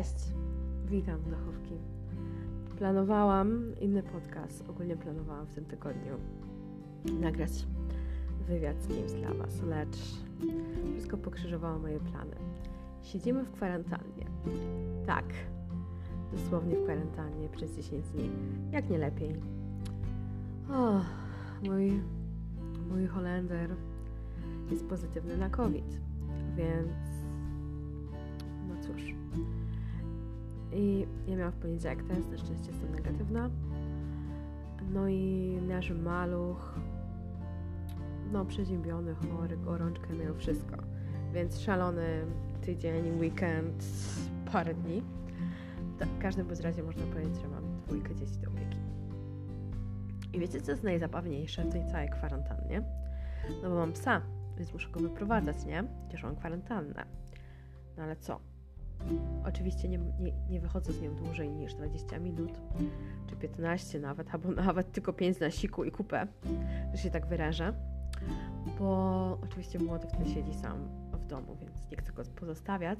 Cześć! Witam, Dachówki. Planowałam inny podcast, ogólnie planowałam w tym tygodniu nagrać wywiad z kimś dla Was, lecz wszystko pokrzyżowało moje plany. Siedzimy w kwarantannie. Tak, dosłownie w kwarantannie przez 10 dni, jak nie lepiej. O, mój, mój Holender jest pozytywny na COVID, więc no cóż. I ja miałam w poniedziałek test, na szczęście jestem negatywna. No i nasz maluch, no przeziębiony, chory, gorączkę miał wszystko. Więc szalony tydzień, weekend, parę dni. W każdym bądź razie można powiedzieć, że mam dwójkę dzieci do opieki. I wiecie, co jest najzabawniejsze w tej całej kwarantannie? No bo mam psa, więc muszę go wyprowadzać, nie? Chociaż mam kwarantannę. No ale co? Oczywiście nie, nie, nie wychodzę z nią dłużej niż 20 minut, czy 15 nawet, albo nawet tylko 5 na siku i kupę, że się tak wyrażę, bo oczywiście młody wtedy siedzi sam w domu, więc nie chcę go pozostawiać,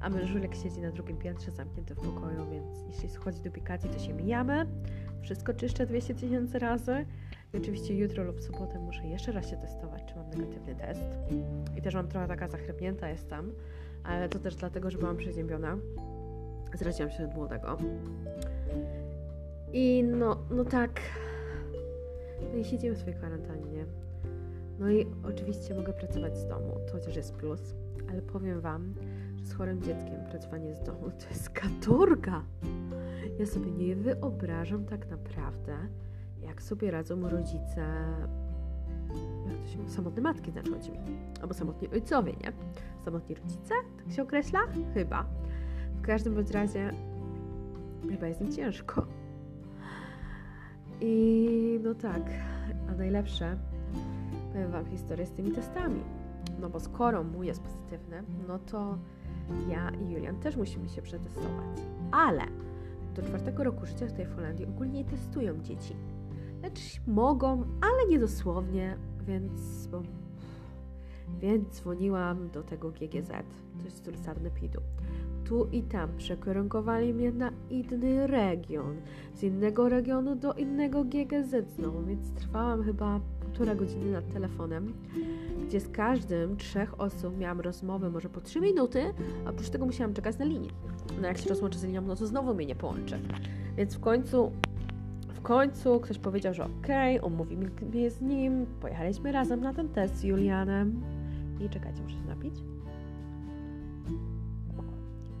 a mężulek siedzi na drugim piętrze zamknięty w pokoju, więc jeśli schodzi do pikacji, to się mijamy, wszystko czyszczę 200 tysięcy razy i oczywiście jutro lub sobotę muszę jeszcze raz się testować, czy mam negatywny test. I też mam trochę taka zachrypnięta jestem, ale to też dlatego, że byłam przeziębiona. Zraziłam się od młodego. I no, no tak. No i siedzimy w swojej kwarantannie. No i oczywiście mogę pracować z domu, to chociaż jest plus, ale powiem Wam, że z chorym dzieckiem pracowanie z domu to jest katorga. Ja sobie nie wyobrażam tak naprawdę, jak sobie radzą rodzice, jak to się samotne matki znaczy chodzi mi, albo samotni ojcowie, nie? Samotni rodzice, tak się określa? Chyba. W każdym bądź razie chyba jest im ciężko. I no tak, a najlepsze, powiem Wam historię z tymi testami. No bo skoro mój jest pozytywny, no to ja i Julian też musimy się przetestować. Ale do czwartego roku życia tutaj w Holandii ogólnie testują dzieci. Lecz mogą, ale nie dosłownie, więc bo więc dzwoniłam do tego GGZ, to jest z Sarnepidu. Tu i tam przekierunkowali mnie na inny region, z innego regionu do innego GGZ znowu, więc trwałam chyba półtora godziny nad telefonem, gdzie z każdym trzech osób miałam rozmowę może po trzy minuty, a oprócz tego musiałam czekać na linii. No jak się rozłączę z linią, no to znowu mnie nie połączy. Więc w końcu w końcu ktoś powiedział, że okej, okay, umówi mnie z nim, pojechaliśmy razem na ten test z Julianem. I czekajcie, muszę się napić.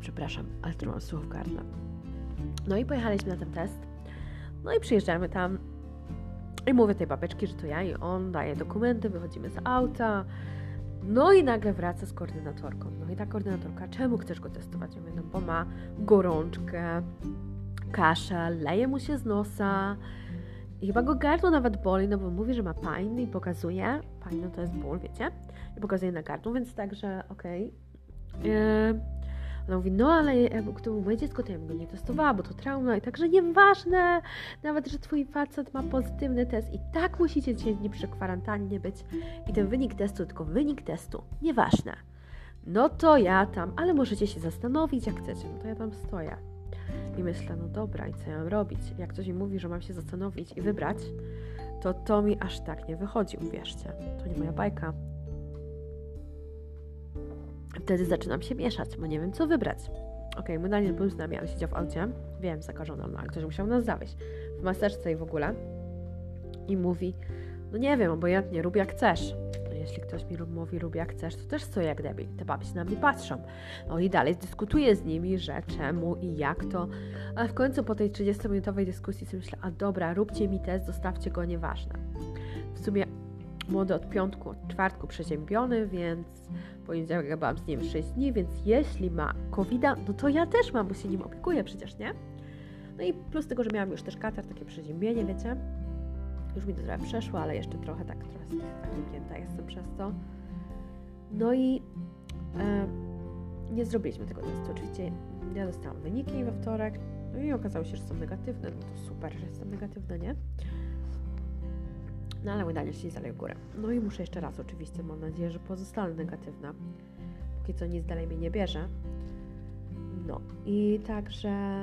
Przepraszam, ale tu mam gardle. No i pojechaliśmy na ten test. No i przyjeżdżamy tam. I mówię tej babeczki, że to ja i on, daje dokumenty, wychodzimy z auta. No i nagle wraca z koordynatorką. No i ta koordynatorka, czemu chcesz go testować? Ja mówię, no bo ma gorączkę, kaszel, leje mu się z nosa, i chyba go gardło nawet boli, no bo mówi, że ma pain i pokazuje. Pain to jest ból, wiecie? I pokazuje na gardło, więc także okej. Okay. Yy, ona mówi, no ale gdyby moje dziecko, to ja bym go nie testowała, bo to trauma i także nieważne, nawet, że twój facet ma pozytywny test i tak musicie 10 dni przy kwarantannie być i ten wynik testu, tylko wynik testu, nieważne. No to ja tam, ale możecie się zastanowić jak chcecie, no to ja tam stoję. I myślę, no dobra, i co ja mam robić? Jak ktoś mi mówi, że mam się zastanowić i wybrać, to to mi aż tak nie wychodzi, uwierzcie. To nie moja bajka. Wtedy zaczynam się mieszać, bo nie wiem, co wybrać. Okay, mój Daniel był z nami, ale siedział w aucie. Wiem, zakażony, no, ale ktoś musiał nas zawieźć. W maseczce i w ogóle. I mówi, no nie wiem, obojętnie, rób jak chcesz jeśli ktoś mi mówi rób jak chcesz, to też stoję jak debil. Te baby się na mnie patrzą. No i dalej dyskutuję z nimi, że czemu i jak to. Ale w końcu po tej 30-minutowej dyskusji sobie myślę, a dobra, róbcie mi test, zostawcie go, nieważne. W sumie młody od piątku, od czwartku przeziębiony, więc poniedziałek ja byłam z nim 6 dni, więc jeśli ma covid no to ja też mam, bo się nim opiekuję przecież, nie? No i plus tego, że miałam już też katar, takie przeziębienie, wiecie? Już mi to trochę przeszło, ale jeszcze trochę tak, trochę zagnięta jestem przez to. No i e, nie zrobiliśmy tego testu. Oczywiście ja dostałam wyniki we wtorek, no i okazało się, że są negatywne. No to super, że jestem negatywna, nie? No ale udanie się dalej w górę. No i muszę jeszcze raz oczywiście, mam nadzieję, że pozostanę negatywna. Póki co nic dalej mnie nie bierze. No i także,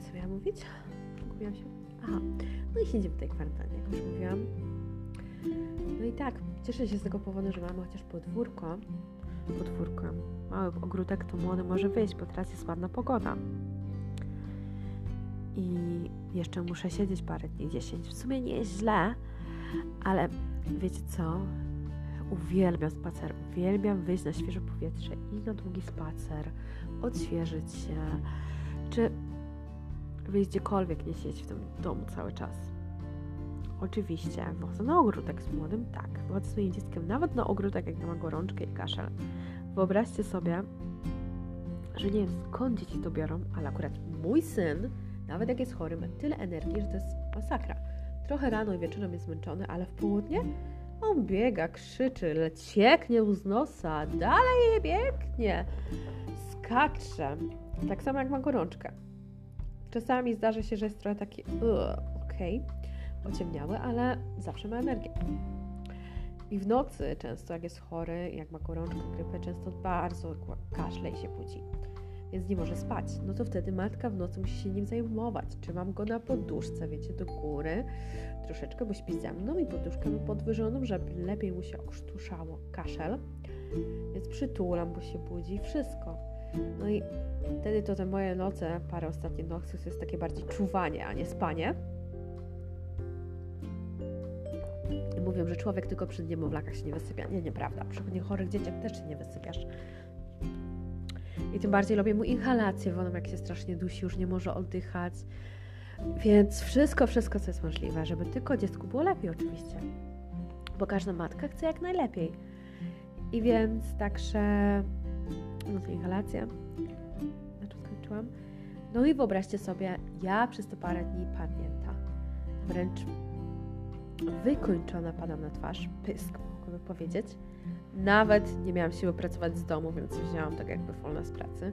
co miałam mówić? Mówiłam się? Aha, no i siedzimy w tej kwarantannie, jak już mówiłam. No i tak, cieszę się z tego powodu, że mamy chociaż podwórko. Podwórko. Mały ogródek to młody może wyjść, bo teraz jest ładna pogoda. I jeszcze muszę siedzieć parę dni, 10. W sumie nie jest źle, ale wiecie co? Uwielbiam spacer, uwielbiam wyjść na świeże powietrze i na długi spacer, odświeżyć się, czy wyjść gdziekolwiek, nie siedzieć w tym domu cały czas. Oczywiście, wychodzę na ogródek z młodym, tak. Wychodzę z moim dzieckiem nawet na ogródek, jak ma gorączkę i kaszel. Wyobraźcie sobie, że nie wiem skąd dzieci to biorą, ale akurat mój syn, nawet jak jest chory, ma tyle energii, że to jest masakra. Trochę rano i wieczorem jest zmęczony, ale w południe on biega, krzyczy, cieknie z nosa, dalej biegnie, skacze. Tak samo jak ma gorączkę. Czasami zdarzy się, że jest trochę taki okej, okay, ale zawsze ma energię. I w nocy często, jak jest chory, jak ma gorączkę, grypę, często bardzo kaszle i się budzi. Więc nie może spać. No to wtedy matka w nocy musi się nim zajmować. Trzymam go na poduszce, wiecie, do góry troszeczkę, bo śpi ze mną i poduszkę mam podwyżoną, żeby lepiej mu się okrztuszało kaszel. Więc przytulam, bo się budzi, wszystko. No i wtedy to te moje noce, parę ostatnich nocy, to jest takie bardziej czuwanie, a nie spanie. Mówią, że człowiek tylko przy niemowlakach się nie wysypia. Nie, nieprawda. Przy chorych dzieciach też się nie wysypiasz. I tym bardziej robię mu inhalację wodą, jak się strasznie dusi, już nie może oddychać. Więc wszystko, wszystko, co jest możliwe, żeby tylko dziecku było lepiej oczywiście. Bo każda matka chce jak najlepiej. I więc także to inhalacja. Na czym skończyłam? No i wyobraźcie sobie, ja przez te parę dni padnięta. Wręcz wykończona padam na twarz. Pysk, mogłabym powiedzieć. Nawet nie miałam siły pracować z domu, więc wzięłam tak jakby wolna z pracy.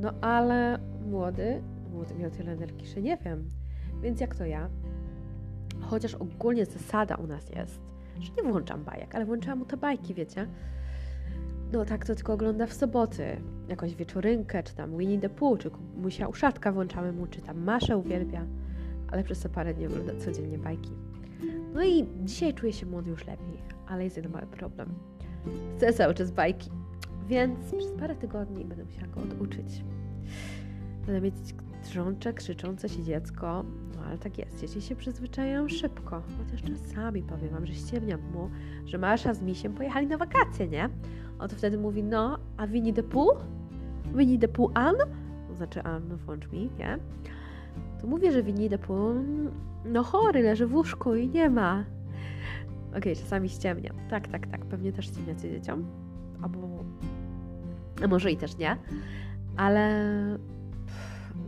No ale młody, młody miał tyle energii, że nie wiem. Więc jak to ja? Chociaż ogólnie zasada u nas jest, że nie włączam bajek, ale włączałam mu te bajki, wiecie? No tak to tylko ogląda w soboty. Jakąś wieczorynkę, czy tam Winnie the Pooh, czy Musia Uszatka włączamy mu, czy tam Maszę uwielbia. Ale przez te parę dni ogląda codziennie bajki. No i dzisiaj czuję się młody już lepiej, ale jest jeden mały problem. Chcę cały czas bajki, więc przez parę tygodni będę musiała go oduczyć. Będę mieć drącze, krzyczące się dziecko, no ale tak jest, dzieci się przyzwyczajają szybko. Chociaż czasami powiem wam, że ściemniam mu, że Masza z Misiem pojechali na wakacje, nie? On to wtedy mówi, no, a Winnie the Pooh? Winnie the Pooh An? Znaczy An, włącz mi, nie? To mówię, że Winnie the Pooh, no chory, leży w łóżku i nie ma. Okej, okay, czasami ściemniam. Tak, tak, tak, pewnie też ściemniacie dzieciom. Albo, a może i też nie. Ale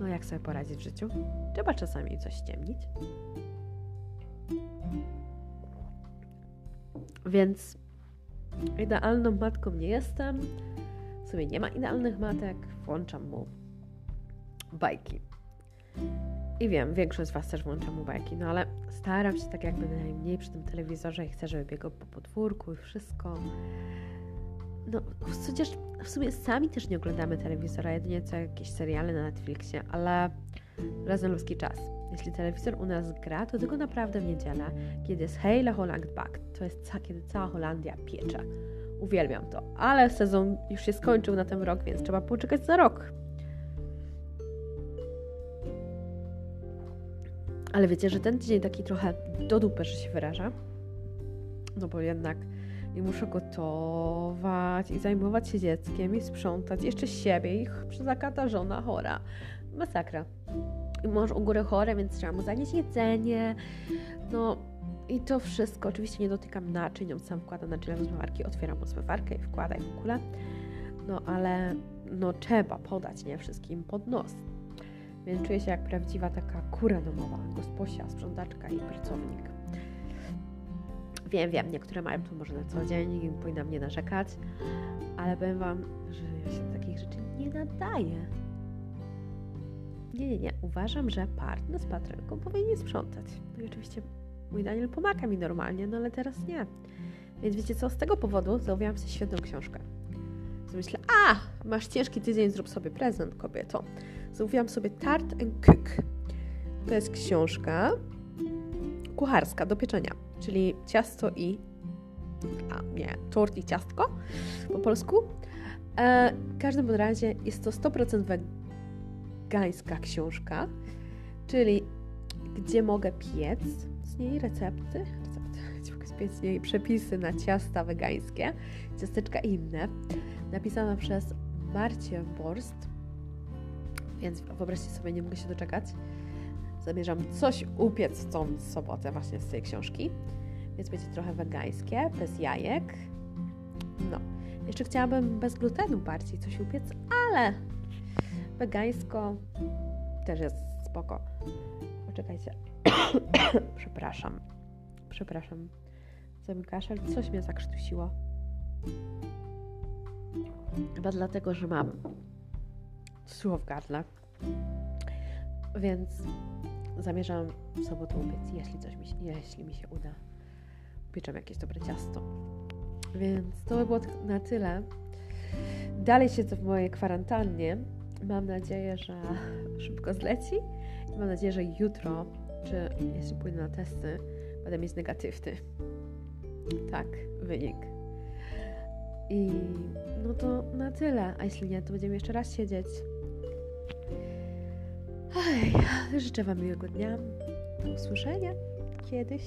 no jak sobie poradzić w życiu? Trzeba czasami coś ściemnić. Więc idealną matką nie jestem. W sumie nie ma idealnych matek. Włączam mu bajki. I wiem, większość z Was też włącza mu bajki, no ale staram się tak jakby najmniej przy tym telewizorze i chcę, żeby biegał po podwórku i wszystko. No, chociaż w sumie sami też nie oglądamy telewizora, jedynie co jakieś seriale na Netflixie, ale razem ludzki czas. Jeśli telewizor u nas gra, to tylko naprawdę w niedzielę, kiedy jest Heile Holland Back. To jest ca kiedy cała Holandia piecze. Uwielbiam to. Ale sezon już się skończył na ten rok, więc trzeba poczekać za rok. Ale wiecie, że ten tydzień taki trochę do dupy, że się wyraża. No bo jednak i muszę gotować i zajmować się dzieckiem i sprzątać jeszcze siebie i zakata żona chora. Masakra. I mąż u góry chory, więc trzeba mu zanieść jedzenie. No i to wszystko. Oczywiście nie dotykam naczyń, on sam wkłada naczynia do zmywarki, otwieram zmywarkę i wkładaj w ogóle. No ale no trzeba podać nie wszystkim pod nos. Więc czuję się jak prawdziwa taka kura domowa, gosposia, sprzątaczka i pracownik. Wiem, wiem, niektóre mają to może na co dzień i powinnam nie narzekać, ale powiem Wam, że ja się takich rzeczy nie nadaję. Nie, nie, nie. Uważam, że partner z patronką powinien sprzątać. No i oczywiście mój Daniel pomaga mi normalnie, no ale teraz nie. Więc wiecie co, z tego powodu zamówiłam sobie świetną książkę. myślę, a, masz ciężki tydzień, zrób sobie prezent, kobieto. Zamówiłam sobie Tart and Cook. To jest książka kucharska do pieczenia, czyli ciasto i a nie, tort i ciastko po polsku. E, w każdym razie jest to 100% wegańska książka, czyli gdzie mogę piec z niej recepty, recepty piec z niej przepisy na ciasta wegańskie, ciasteczka inne, napisana przez Marcie Borst, więc wyobraźcie sobie, nie mogę się doczekać. Zamierzam coś upiec tą sobotę właśnie z tej książki, więc będzie trochę wegańskie, bez jajek. No, jeszcze chciałabym bez glutenu bardziej coś upiec, ale wegańsko też jest spoko. Poczekajcie. Przepraszam. Przepraszam. Co mi kaszel? Coś mnie zakrztusiło. Chyba dlatego, że mam sucho w gardle. Więc zamierzam w sobotę upiec, jeśli, coś mi się, jeśli mi się uda. Upieczam jakieś dobre ciasto. Więc to by było na tyle. Dalej siedzę w mojej kwarantannie. Mam nadzieję, że szybko zleci. I mam nadzieję, że jutro, czy jeśli pójdę na testy, będę mieć negatywny. Tak, wynik. I no to na tyle. A jeśli nie, to będziemy jeszcze raz siedzieć. Ej, życzę Wam miłego dnia. Do usłyszenia kiedyś.